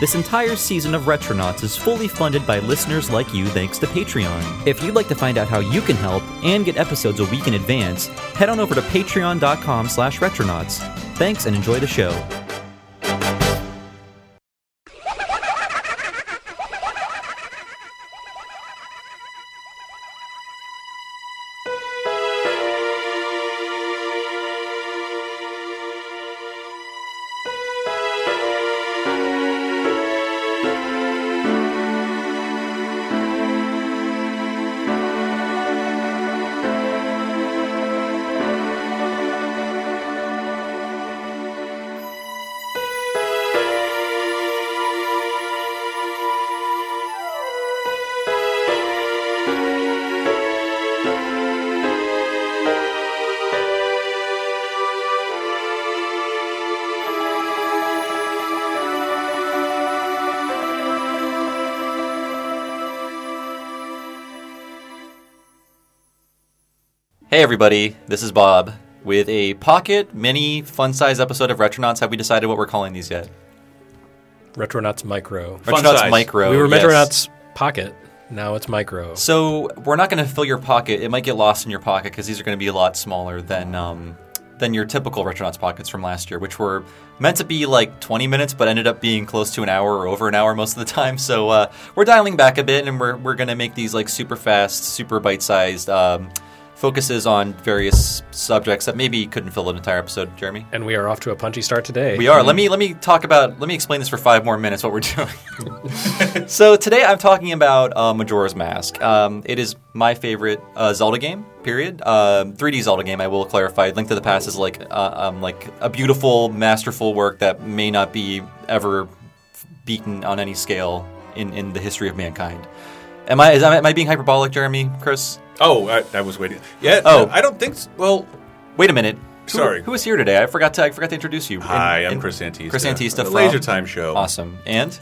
This entire season of Retronauts is fully funded by listeners like you thanks to Patreon. If you'd like to find out how you can help and get episodes a week in advance, head on over to patreon.com slash retronauts. Thanks and enjoy the show. Hey everybody, this is Bob with a pocket mini fun size episode of Retronauts. Have we decided what we're calling these yet? Retronauts Micro. Fun Retronauts size. Micro. we were yes. Retronauts Pocket. Now it's Micro. So we're not going to fill your pocket. It might get lost in your pocket because these are going to be a lot smaller than um, than your typical Retronauts pockets from last year, which were meant to be like 20 minutes, but ended up being close to an hour or over an hour most of the time. So uh, we're dialing back a bit, and we're we're going to make these like super fast, super bite sized. Um, focuses on various subjects that maybe couldn't fill an entire episode jeremy And we are off to a punchy start today. we are. Let me let me talk about. Let me explain this for five more minutes. What we're doing. so today I'm talking about uh, Majora's Mask. Um, it is my favorite uh, Zelda game. Period. Um 3D Zelda game. I will clarify. Link to the Past is like uh, um, like a beautiful, masterful work that may not be ever beaten on any scale in, in the history of mankind. Am I is, am I being hyperbolic, Jeremy? Chris? Oh, I, I was waiting. Yeah. Oh. I don't think. So. Well, Wait a minute. Who- Sorry. Who is here today? I forgot to I forgot to introduce you. hi, And- I'm and- Chris Antista. Chris Antista The from Laser Time Show. Awesome. And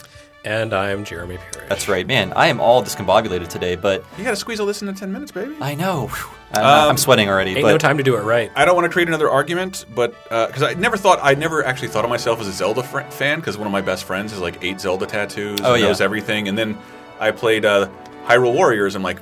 and I'm Jeremy Parish. That's right, man. I am all discombobulated today, but You got to squeeze all this into ten minutes, baby. I know. Whew. I'm, I'm sweating already. Ain't but no time to do it right. I don't want to create another argument, but because I never thought I never actually thought of myself as a Zelda fr- fan because one of my best friends has like eight Zelda tattoos. Oh, and yeah. knows everything. And then I played uh, Hyrule Warriors. I'm like,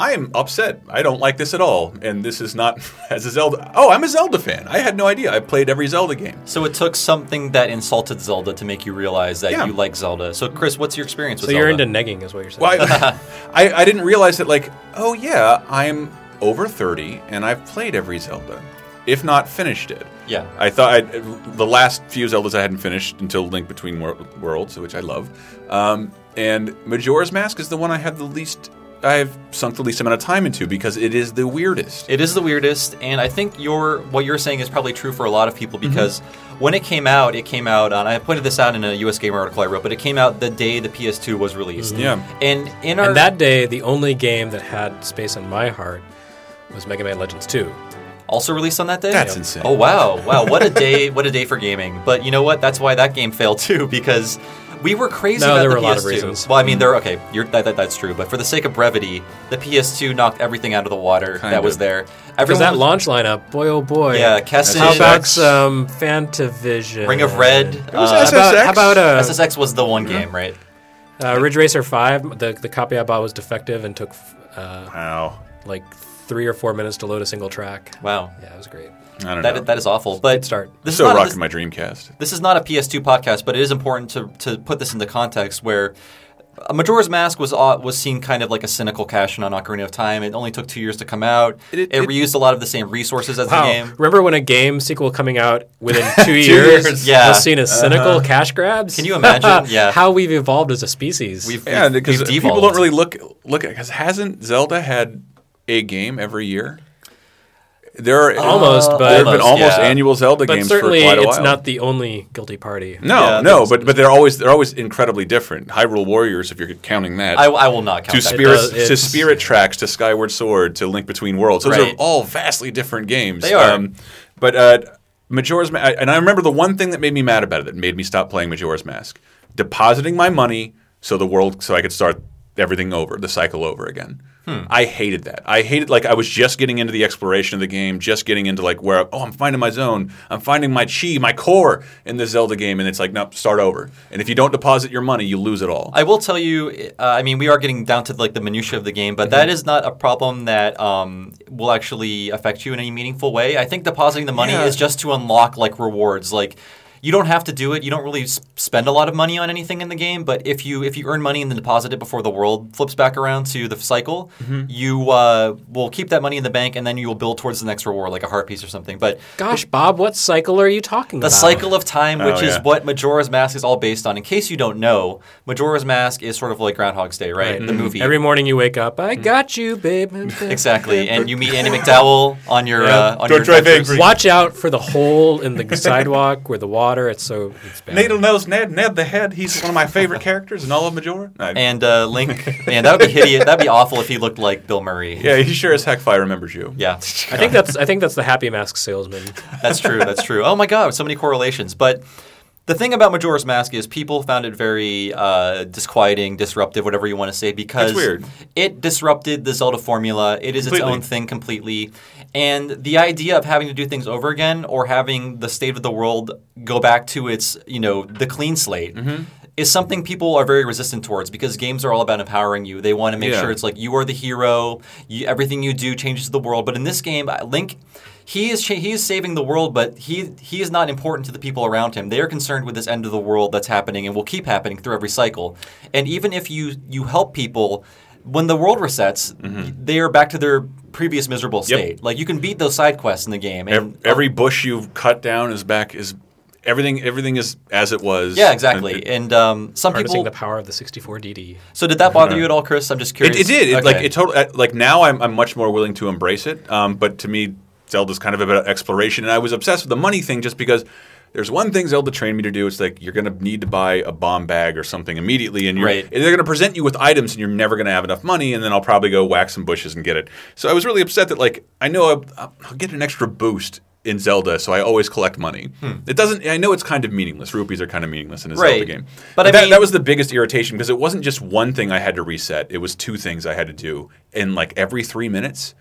I am upset. I don't like this at all. And this is not as a Zelda. Oh, I'm a Zelda fan. I had no idea. I played every Zelda game. So it took something that insulted Zelda to make you realize that Yeah. you like Zelda. So, Chris, what's your experience with Zelda? So with you're Zelda? into negging, is what you're saying. Well, I, I, I didn't realize that, like, oh, yeah, I'm over 30 and I've played every Zelda, if not finished it. Yeah. I thought I'd, the last few Zeldas I hadn't finished until Link Between Wor- Worlds, which I love. Um, and Majora's Mask is the one I have the least. I've sunk the least amount of time into because it is the weirdest. It is the weirdest, and I think your what you're saying is probably true for a lot of people Mm-hmm. because when it came out, it came out on. I pointed this out in a US Gamer article I wrote, but it came out the day the PS2 was released. Mm-hmm. Yeah. and in our and that day, the only game that had space in my heart was Mega Man Legends 2. also released on that day. That's insane. Oh wow, wow! What a day! what a day for gaming. But you know what? That's why that game failed too because. We were crazy No, about there the were a lot of PS2. reasons. Well, I mean, there. Okay, you're, that, that, that's true. But for the sake of brevity, the PS2 knocked everything out of the water Kind that was there. Because that was- launch lineup, boy oh boy. Yeah, Kessen. How about SSX. some Fantavision? Ring of Red. was uh, How about, SSX. how about uh, SSX was the one game, right? uh, Ridge Racer 5? The, the copy I bought was defective and took uh, Wow. like three or four minutes to load a single track. Wow, Yeah, it was great. I don't know. that that is awful. But Good start. This is Still not rocking this, my Dreamcast. this is not a PS2 podcast, but it is important to to put this into context where. uh, Majora's Mask was uh, was seen kind of like a cynical cash in on Ocarina of Time. It only took two years to come out. It, It- it- reused a lot of the same resources as Wow. the game. Remember when a game sequel coming out within two, years. years, Yeah. was seen as cynical cash grabs? Can you imagine? Yeah. How we've evolved as a species. We've, Yeah, because people don't really look look at because hasn't Zelda had a game every year? There are Almost, but- there have been Almost, almost yeah. annual Zelda but games certainly for quite a while. it's not the only guilty party. no, Yeah, no, but but they're always they're always incredibly different. Hyrule Warriors, if you're counting that, I, I will not count to that. Spirit does- to Spirit Tracks to Skyward Sword to Link Between Worlds. Those Right. are all vastly different games. They are. but uh, Majora's Mask, and I remember the one thing that made me mad about it that made me stop playing Majora's Mask: depositing my money so the world so I could start everything over, the cycle over again. I hated that. I hated like I was just getting into the exploration of the game, just getting into like where oh I'm finding my zone, I'm finding my chi, my core in the Zelda game, and it's like nope, start over. And if you don't deposit your money, you lose it all. I will tell you. Uh, I mean, we are getting down to like the minutia of the game, but that is not a problem that um, will actually affect you in any meaningful way. I think depositing the money Yeah. is just to unlock like rewards. Like you don't have to do it. You don't really s- spend a lot of money on anything in the game. But if you if you earn money and then deposit it before the world flips back around to the cycle, you uh, will keep that money in the bank, and then you will build towards the next reward, like a heart piece or something. But Gosh, Bob, what cycle are you talking the about? The cycle of time, which Oh, is what Majora's Mask is all based on. In case you don't know, Majora's Mask is sort of like Groundhog's Day, right? Right. The movie. Every morning you wake up, I got you, babe. exactly, and you meet Andie MacDowell on your uh, on Don't your drive adventures. angry. Watch out for the hole in the sidewalk where the water. It's so it's bad. Needle nose Ned, Ned the head. He's one of my favorite characters in all of Majora. I- And uh, Link, man, that would be hideous. That'd be awful if he looked like Bill Murray. yeah, he sure as heck fire remembers you. Yeah. I think that's I think that's the Happy Mask salesman. That's true. That's true. Oh my God, so many correlations. But the thing about Majora's Mask is people found it very uh, disquieting, disruptive, whatever you want to say, because it disrupted the Zelda formula. It is its own thing completely. And the idea of having to do things over again or having the state of the world go back to its, you know, the clean slate. Mm-hmm. Is something people are very resistant towards because games are all about empowering you. They want to make Yeah. sure it's like you are the hero. You, everything you do changes the world. But in this game, uh, Link, he is cha- he is saving the world, but he he is not important to the people around him. They are concerned with this end of the world that's happening and will keep happening through every cycle. And even if you you help people, when the world resets, they are back to their previous miserable Mm-hmm. Yep. state. Like you can beat those side quests in the game. And Every bush you've cut down is back is everything. Everything is as it was. yeah, exactly. And it- And um, some Harnessing people. the power of the 64DD. So did that bother you at all, Chris? I'm just It, curious. it did. It, Okay. Like it totally. Like now, I'm, I'm much more willing to embrace it. Um, but to me, Zelda's kind of about exploration, and I was obsessed with the money thing just because. There's one thing Zelda trained me to do. It's like you're going to need to buy a bomb bag or something immediately, and you're, Right. they're going to present you with items, and you're never going to have enough money. And then I'll probably go whack some bushes and get it. So I was really upset that like I know I'll, I'll get an extra boost in Zelda, so I always collect money. Hmm. It doesn't. I know it's kind of meaningless. Rupees are kind of meaningless in a Zelda Right. game. But I that, mean- that was the biggest irritation because it wasn't just one thing I had to reset. It was two things I had to do in like every three minutes.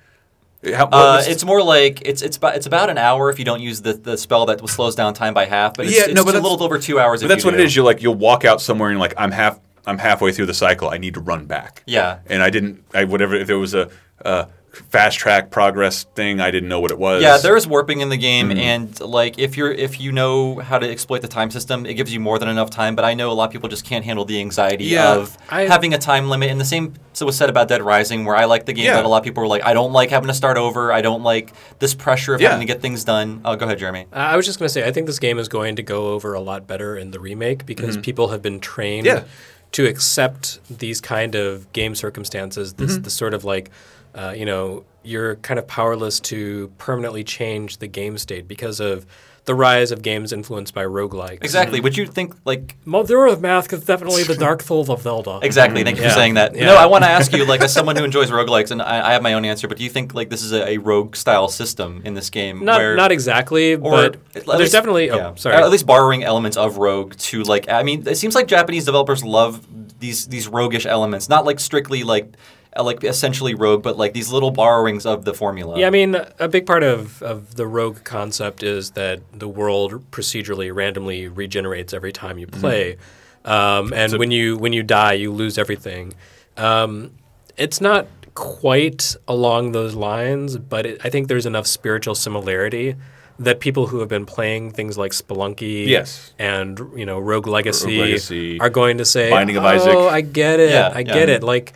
How, Uh, it's more like it's it's about it's about an hour if you don't use the, the spell that slows down time by half, but it's, Yeah, it's no, but a little over two hours. but if that's you what do. it is. You're like you'll walk out somewhere and you're like I'm half I'm halfway through the cycle. I need to run back. Yeah. and I didn't. I whatever if there was a, a fast track progress thing, I didn't know what it was. Yeah, there is warping in the game, Mm-hmm. and like if you're if you know how to exploit the time system, it gives you more than enough time. But I know a lot of people just can't handle the anxiety Yeah, of I- having a time limit. And the same so was said about Dead Rising, where I like the game, Yeah. but a lot of people were like, I don't like having to start over. I don't like this pressure of Yeah. having to get things done. Oh, go ahead, Jeremy. Uh, I was just going to say, I think this game is going to go over a lot better in the remake because people have been trained Mm-hmm. Yeah. to accept these kind of game circumstances. This, Mm-hmm. this sort of like, uh, you know, you're kind of powerless to permanently change the game state because of the rise of games influenced by roguelikes. Exactly. Would you think like Majora's Mask is definitely the Dark Souls of Zelda. Exactly. Thank you Yeah. for saying that. Yeah. No, I want to ask you, like, as someone who enjoys roguelikes, and I, I have my own answer, but do you think like this is a, a rogue style system in this game? Not, where, not exactly, or but there's least- definitely. Oh, yeah. sorry. At least borrowing elements of Rogue to like. I mean, it seems like Japanese developers love these these roguish elements, not like strictly like like essentially Rogue, but like these little borrowings of the formula. Yeah, I mean, a big part of, of the rogue concept is that the world procedurally, randomly regenerates every time you play, um, and when you when you die, you lose everything. Um, it's not quite along those lines, but it, I think there's enough spiritual similarity that people who have been playing things like Spelunky Yes. and you know Rogue Legacy, Rogue Legacy, are going to say, Binding of "Oh, Isaac." I get it. Yeah, I yeah. get it." Like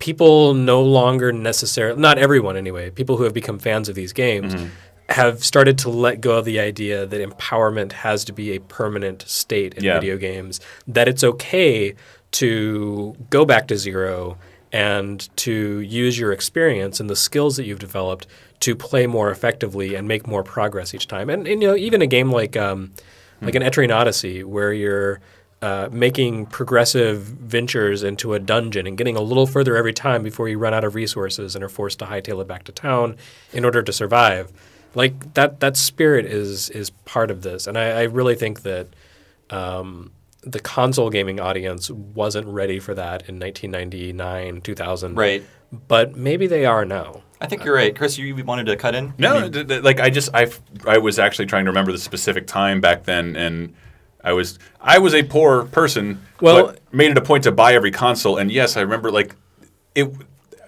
people no longer necessarily not everyone anyway people who have become fans of these games Mm-hmm. have started to let go of the idea that empowerment has to be a permanent state in Yeah. video games that it's okay to go back to zero and to use your experience and the skills that you've developed to play more effectively and make more progress each time and, and you know even a game like um, like an Etrian Odyssey where you're uh, making progressive ventures into a dungeon and getting a little further every time before you run out of resources and are forced to hightail it back to town in order to survive. Like that, that spirit is is part of this, and I, I really think that um, the console gaming audience wasn't ready for that in 1999, 2000. Right. but maybe they are now. I think you're right, Chris. You you wanted to cut in? No, I mean, d- d- like I just I I was actually trying to remember the specific time back then, and I was I was a poor person. Well- but made it a point to buy every console, and yes, I remember like it.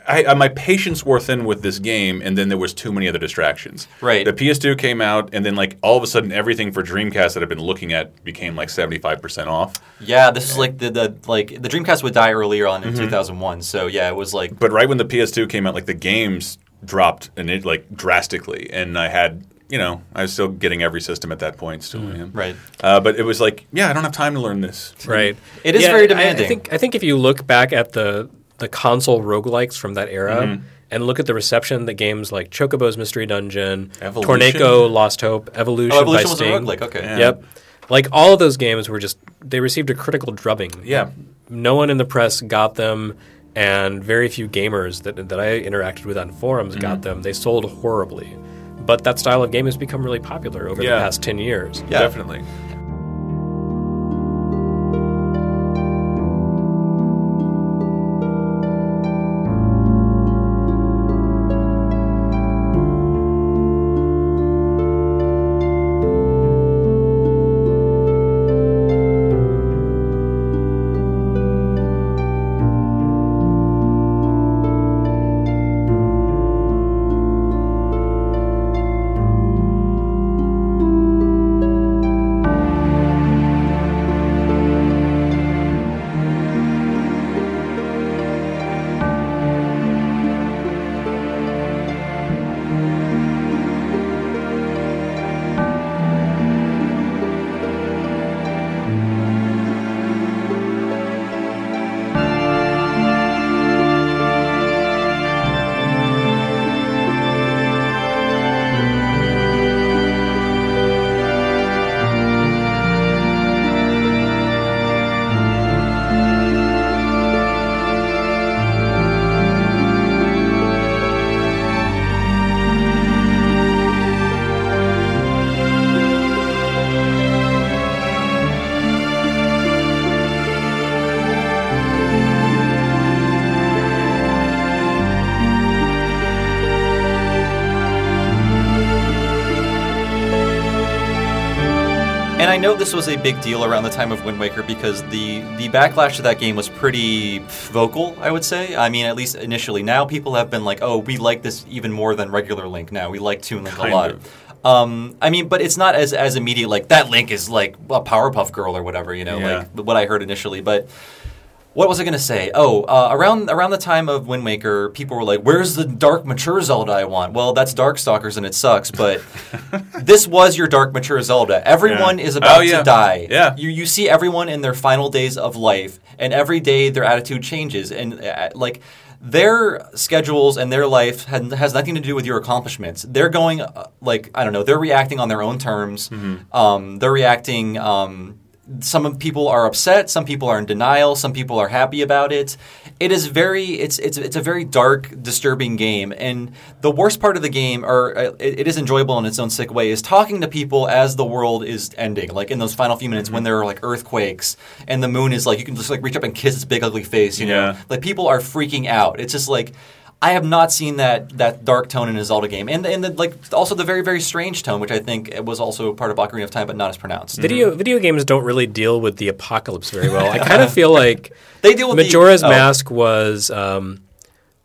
I, I, my patience wore thin with this game, and then there was too many other distractions. Right. The PS2 came out, and then like all of a sudden, everything for Dreamcast that I've been looking at became like seventy five percent off. yeah, this is like the, the like the Dreamcast would die earlier on Mm-hmm. in 2001. So yeah, it was like But right when the PS2 came out, like the games dropped and it like drastically, and I had you know I was still getting every system at that point, still am. right. Uh, but it was like, yeah, I don't have time to learn this. Right. It is Yeah, very demanding. I, think I think if you look back at the the console roguelikes from that era Mm-hmm. and look at the reception that games like Chocobo's Mystery Dungeon, Evolution? Torneko Lost Hope, Evolution, Oh, Evolution by was a Sting. roguelike. Okay. Yeah. Yep. Like all of those games were just they received a critical drubbing. Yeah. No one in the press got them and very few gamers that that I interacted with on forums Mm-hmm. got them. They sold horribly. But that style of game has become really popular over Yeah. the past 10 years. Yeah. Definitely. Know this was a big deal around the time of Wind Waker because the the backlash to that game was pretty vocal. I would say. I mean, at least initially. Now people have been like, "Oh, we like this even more than regular Link." Now we like Toon Link Kind a lot. of. Um, I mean, but it's not as as immediate. Like that Link is like a Powerpuff Girl or whatever. You know, Yeah. like what I heard initially. But what was I going to say? Oh, uh, around around the time of Wind Waker, people were like, "Where's the dark mature Zelda I want?" Well, that's Darkstalkers and it sucks, but this was your dark mature Zelda. Everyone Yeah. is about Oh, yeah. to die. Yeah. you you see everyone in their final days of life, and every day their attitude changes, and uh, like. Their schedules and their life had, has nothing to do with your accomplishments. They're going uh, like I don't know. They're reacting on their own terms. Um, they're reacting. Um, some people are upset some people are in denial some people are happy about it. It is very it's it's it's a very dark disturbing game. And the worst part of the game or uh, it, it is enjoyable in its own sick way is talking to people as the world is ending. Like in those final few minutes when there are like earthquakes and the moon is like you can just like reach up and kiss its big ugly face you know? Like people are freaking out. It's just like I have not seen that that dark tone in a Zelda game, and and the, like also the very very strange tone, which I think was also part of Ocarina of Time, but not as pronounced. Video video games don't really deal with the apocalypse very well. I kind of feel like They deal with the- Majora's oh. Mask was um,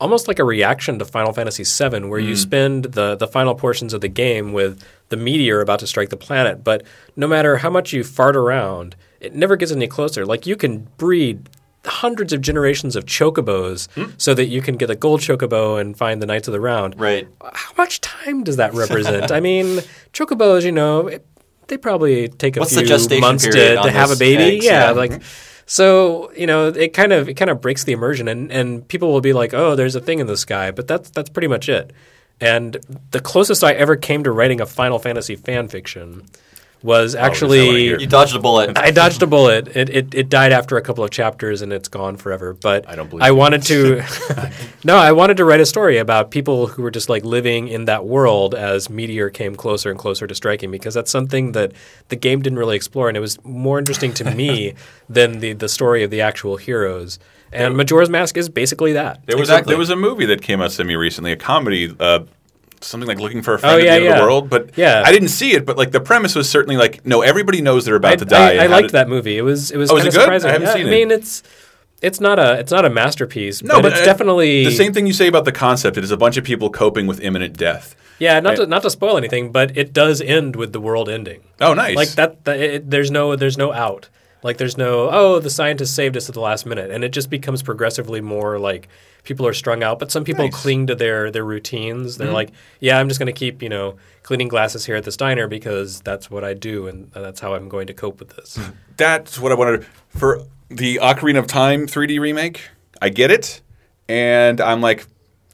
almost like a reaction to Final Fantasy VII, where you spend the the final portions of the game with the meteor about to strike the planet. But no matter how much you fart around, it never gets any closer. Like you can breed hundreds of generations of chocobos so that you can get a gold chocobo and find the knights of the round Right. how much time does that represent? I mean, chocobos, you know, it, they probably take a What's few months to, to have a baby. eggs? yeah, Yeah. like so, you know, it kind of it kind of breaks the immersion, and and people will be like, oh, there's a thing in the sky, but that's that's pretty much it. And the closest I ever came to writing a Final Fantasy fan fiction was Oh, I wanna actually hear. You dodged a bullet. I dodged a bullet. It, it it died after a couple of chapters and it's gone forever. But I don't believe I wanted to. no, I wanted to write a story about people who were just like living in that world as Meteor came closer and closer to striking because that's something that the game didn't really explore and it was more interesting to me than the the story of the actual heroes. And Majora's Mask is basically that. There was Exactly. a, there was a movie that came out semi recently, a comedy, uh, something like Looking for a Friend Oh, at yeah, the End of yeah. the World. But Yeah. I didn't see it. But like the premise was certainly like, no, everybody knows they're about I, to die. I, I liked to- that movie. It was it was Oh, kind it of good? I haven't Yeah, seen I mean, it's it's not a it's not a masterpiece, No, but, but it's uh, definitely the same thing you say about the concept. It is a bunch of people coping with imminent death. Yeah, not I- to not to spoil anything, but it does end with the world ending. Oh, nice. Like that, that it, there's no there's no out. Like there's no oh the scientists saved us at the last minute, and it just becomes progressively more like people are strung out. But some people Nice. Mm-hmm. cling to their their routines. They're like, yeah, I'm just going to keep you know cleaning glasses here at this diner because that's what I do, and that's how I'm going to cope with this. That's what I wanted for the Ocarina of Time 3D remake. I get it, and I'm like,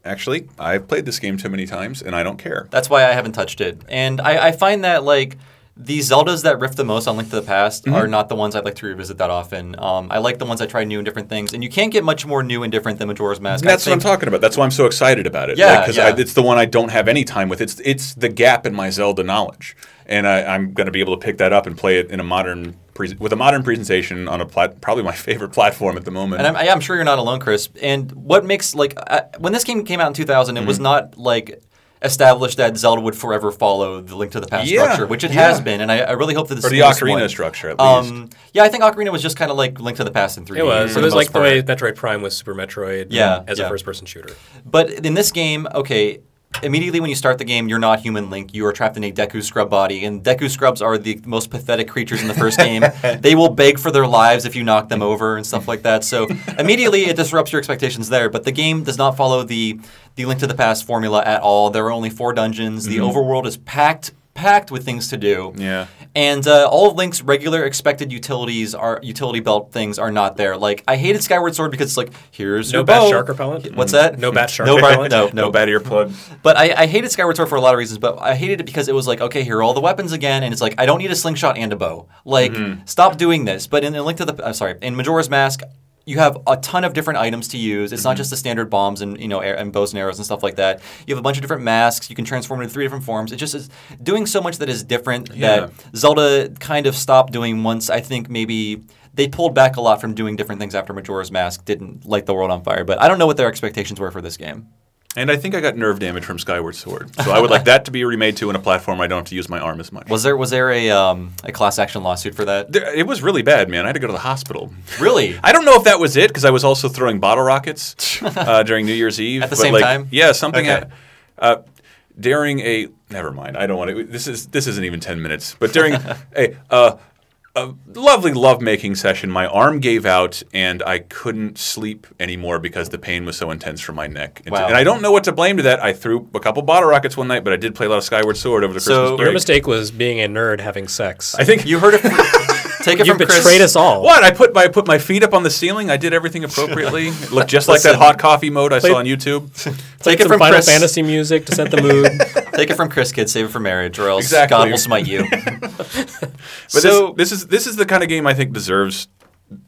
actually, I've played this game too many times, and I don't care. That's why I haven't touched it. And I, I find that like the Zeldas that riff the most on Link to the Past Mm-hmm. are not the ones I'd like to revisit that often. Um, I like the ones that try new and different things, and you can't get much more new and different than Majora's Mask. I That's what I'm talking about. That's why I'm so excited about it. Yeah, because yeah. it's the one I don't have any time with. It's it's the gap in my Zelda knowledge, and I, I'm going to be able to pick that up and play it in a modern pre- with a modern presentation on a plat- probably my favorite platform at the moment. And I'm, I- I'm sure you're not alone, Chris. And what makes like uh, when this game came out in 2000, it was Mm-hmm. not like established that Zelda would forever follow the Link to the Past Yeah, structure, which it yeah. has been. And I, I really hope that this or the Ocarina one- structure, at least. Um, yeah, I think Ocarina was just kind of like Link to the Past in 3D. It was. for It was most like the way Metroid Prime was Super Metroid. Yeah, as yeah. a first-person shooter. But in this game, okay, immediately when you start the game, you're not human Link. You are trapped in a Deku scrub body, and Deku scrubs are the most pathetic creatures in the first game. they will beg for their lives if you knock them over and stuff like that. So immediately it disrupts your expectations there. But the game does not follow the the Link to the Past formula at all. There are only four dungeons. The mm-hmm. overworld is packed packed with things to do. Yeah. And uh, all of Link's regular expected utilities are utility belt things are not there. Like I hated Skyward Sword because it's like here's No your bat bow. shark repellent? What's that? No bat shark no, bar- repellent? no, no no, bad earplug. But I, I hated Skyward Sword for a lot of reasons. But I hated it because it was like, okay, here are all the weapons again, and it's like I don't need a slingshot and a bow. Like, Mm-hmm. stop doing this. But in, in Link to the, uh, sorry, in Majora's Mask. You have a ton of different items to use. It's Mm-hmm. not just the standard bombs and you know air, and bows and arrows and stuff like that. You have a bunch of different masks. You can transform into three different forms. It just is doing so much that is different Yeah. that Zelda kind of stopped doing once. I think maybe they pulled back a lot from doing different things after Majora's Mask didn't light the world on fire. But I don't know what their expectations were for this game. And I think I got nerve damage from Skyward Sword. So I would like that to be remade to in a platform I don't have to use my arm as much. Was there was there a um, a class action lawsuit for that? There- it was really bad, man. I had to go to the hospital. Really? I don't know if that was it because I was also throwing bottle rockets uh, during New Year's Eve At the same like, time? Yeah, something. Okay. uh, during a never mind. I don't want to. This is this isn't even ten minutes. But during a uh, a lovely lovemaking session, my arm gave out and I couldn't sleep anymore because the pain was so intense from my neck. And, Wow. and I don't know what to blame to that. I threw a couple bottle rockets one night, but I did play a lot of Skyward Sword over the So- Christmas Your break. Your mistake was being a nerd having sex. I think You heard it. Take it you from betrayed Chris. us all. What? I put my I put my feet up on the ceiling. I did everything appropriately. It looked just like that Listen. hot coffee mode I Played- saw on YouTube. Take Played it some from Final Chris. Fantasy music to set the mood. Take it from Chris, kid. Save it for marriage, or else Exactly. God will smite you. But so this, this is this is the kind of game I think deserves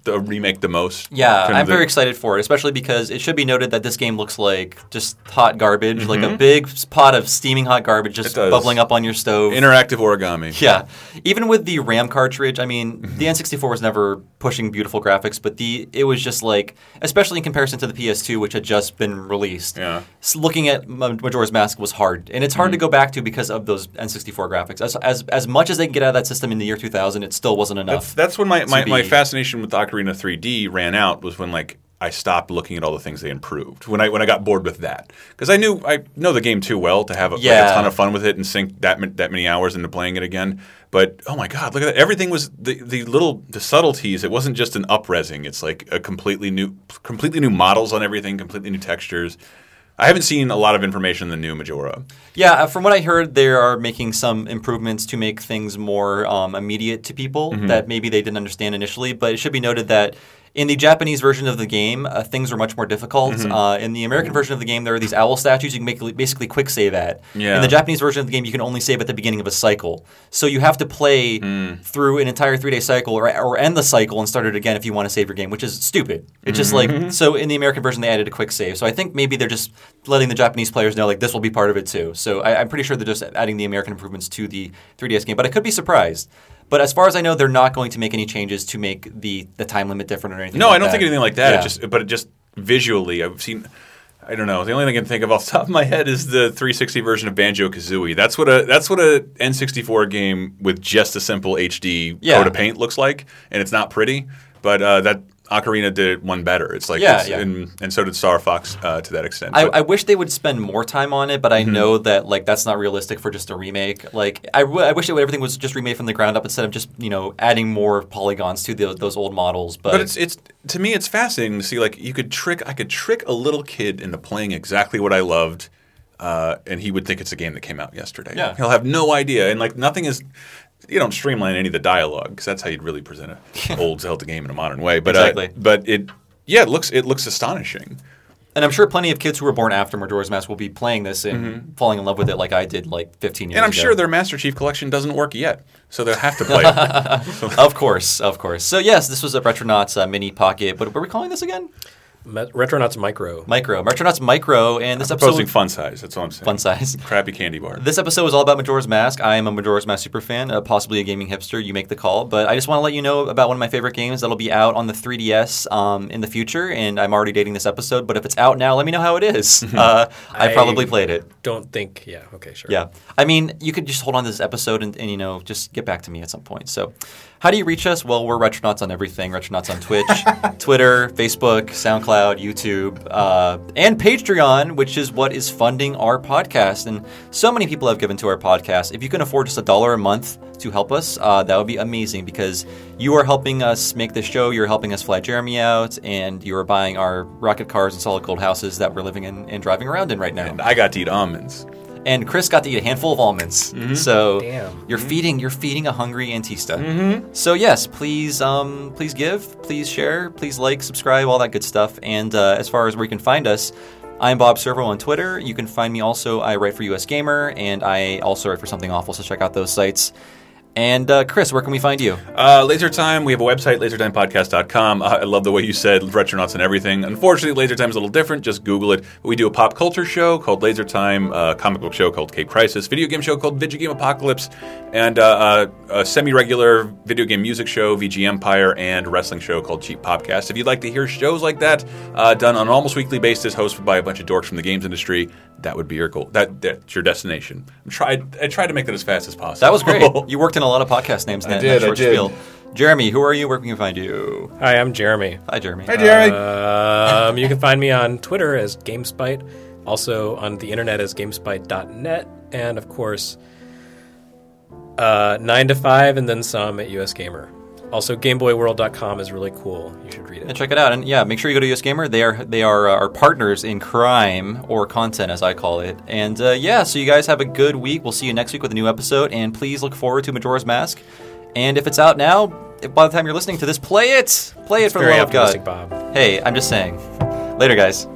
the remake the most. yeah, Kind of I'm very excited for it, especially because it should be noted that this game looks like just hot garbage, like Mm-hmm. a big pot of steaming hot garbage just bubbling up on your stove. interactive origami. Yeah, even with the RAM cartridge, I mean, Mm-hmm. the N64 was never pushing beautiful graphics, but the it was just like, especially in comparison to the PS2, which had just been released. Yeah. looking at Majora's Mask was hard, and it's hard Mm-hmm. to go back to because of those N64 graphics. As, as as much as they can get out of that system in the year 2000, it still wasn't enough. that's when my, my, my fascination with Ocarina 3D ran out was when like I stopped looking at all the things they improved when I when I got bored with that because I knew I know the game too well to have a, like, Yeah. a ton of fun with it and sink that ma- that many hours into playing it again. But oh my god, look at that! Everything was the the little the subtleties. It wasn't just an upresing. It's like a completely new completely new models on everything, completely new textures. I haven't seen a lot of information in the new Majora. Yeah, uh, from what I heard, they are making some improvements to make things more um, immediate to people Mm-hmm. that maybe they didn't understand initially. But it should be noted that In the Japanese version of the game, uh, things are much more difficult. Mm-hmm. Uh, in the American version of the game, there are these owl statues you can make basically quick save at. Yeah. In the Japanese version of the game, you can only save at the beginning of a cycle. So you have to play Mm. through an entire three day cycle or, or end the cycle and start it again if you want to save your game, which is stupid. It's just Mm-hmm. like so. In the American version, they added a quick save. So I think maybe they're just letting the Japanese players know like this will be part of it too. So I, I'm pretty sure they're just adding the American improvements to the 3DS game, but I could be surprised. But as far as I know, they're not going to make any changes to make the, the time limit different or anything. No, like I don't that. think anything like that. Yeah. It just, but it just visually, I've seen. I don't know. The only thing I can think of off the top of my head is the 360 version of Banjo Kazooie. That's what a that's what a N64 game with just a simple HD Yeah. coat of paint looks like, and it's not pretty. But uh, that Ocarina did one better. It's like, Yeah, it's- yeah. And, and so did Star Fox uh, to that extent. I, I wish they would spend more time on it, but Mm-hmm. I know that like that's not realistic for just a remake. Like I, w- I wish it would, everything was just remade from the ground up instead of just you know adding more polygons to the, those old models. But, But it's it's to me it's fascinating to see like you could trick I could trick a little kid into playing exactly what I loved, uh, and he would think it's a game that came out yesterday. Yeah. he'll have no idea, and like nothing is. You don't streamline any of the dialogue because that's how you'd really present a old Zelda game in a modern way. But Exactly. uh, but it yeah it looks it looks astonishing. and I'm sure plenty of kids who were born after Majora's Mask will be playing this and falling in love with it like I did like 15 years Mm-hmm. And I'm ago. sure their Master Chief collection doesn't work yet, so they'll have to play it. of course, of course. So yes, this was a Retronauts uh, mini pocket. But what were we calling this again? Me- Retronauts Micro. Micro. Retronauts Micro, and this Proposing episode fun size. That's all I'm saying. fun size. Crappy candy bar. This episode was all about Majora's Mask. I am a Majora's Mask super fan, uh, possibly a gaming hipster. You make the call, but I just want to let you know about one of my favorite games that'll be out on the 3DS um, in the future. And I'm already dating this episode, but if it's out now, let me know how it is. uh, I I- probably played it. Don't think. Yeah. Okay. Sure. Yeah, I mean, you could just hold on to this episode and, and you know just get back to me at some point. So, how do you reach us? Well, we're Retronauts on everything. Retronauts on Twitch, Twitter, Facebook, SoundCloud, YouTube, uh, and Patreon, which is what is funding our podcast. And so many people have given to our podcast. If you can afford just a dollar a month to help us, uh, that would be amazing because you are helping us make this show. You're helping us fly Jeremy out, and you are buying our rocket cars and solid gold houses that we're living in and driving around in right now and I got to eat almonds. And Chris got to eat a handful of almonds. So Damn. you're feeding you're feeding a hungry Antista. So yes, please um, please give, please share, please like, subscribe, all that good stuff. And uh, as far as where you can find us. I'm Bob Servo on Twitter. You can find me also. I write for US Gamer, and I also write for Something Awful. So check out those sites. And uh, Chris, where can we find you? Uh, Laser Time, we have a website, lasertimepodcast.com. Uh, I love the way you said Retronauts and everything. Unfortunately, Laser Time is a little different. Just Google it. We do a pop culture show called Laser Time, a comic book show called Cape Crisis, video game show called Video Game Apocalypse, and uh, a, a semi regular video game music show, VG Empire, and wrestling show called Cheap Podcast. If you'd like to hear shows like that uh, done on an almost weekly basis, hosted by a bunch of dorks from the games industry, that would be your goal. That, that's your destination. I'm tried, I tried to make that as fast as possible. That was great. you worked in a lot of podcast names in that, in did, that I short did. spiel. Jeremy, who are you? Where can we find you? Hi, I'm Jeremy. Hi, Jeremy. Hi, Jeremy. Um, you can find me on Twitter as GameSpite, also on the internet as GameSpite.net, and of course, uh, 9 to 5 and then some at US Gamer. Also, GameBoyWorld.com is really cool. You should read it. And check it out, and yeah, make sure you go to US Gamer. They are they are uh, our partners in crime or content, as I call it. And uh, yeah, so you guys have a good week. We'll see you next week with a new episode, and please look forward to Majora's Mask. And if it's out now, if by the time you're listening to this, play it, play it for the love of God. Bob. Hey, I'm just saying. Later, guys.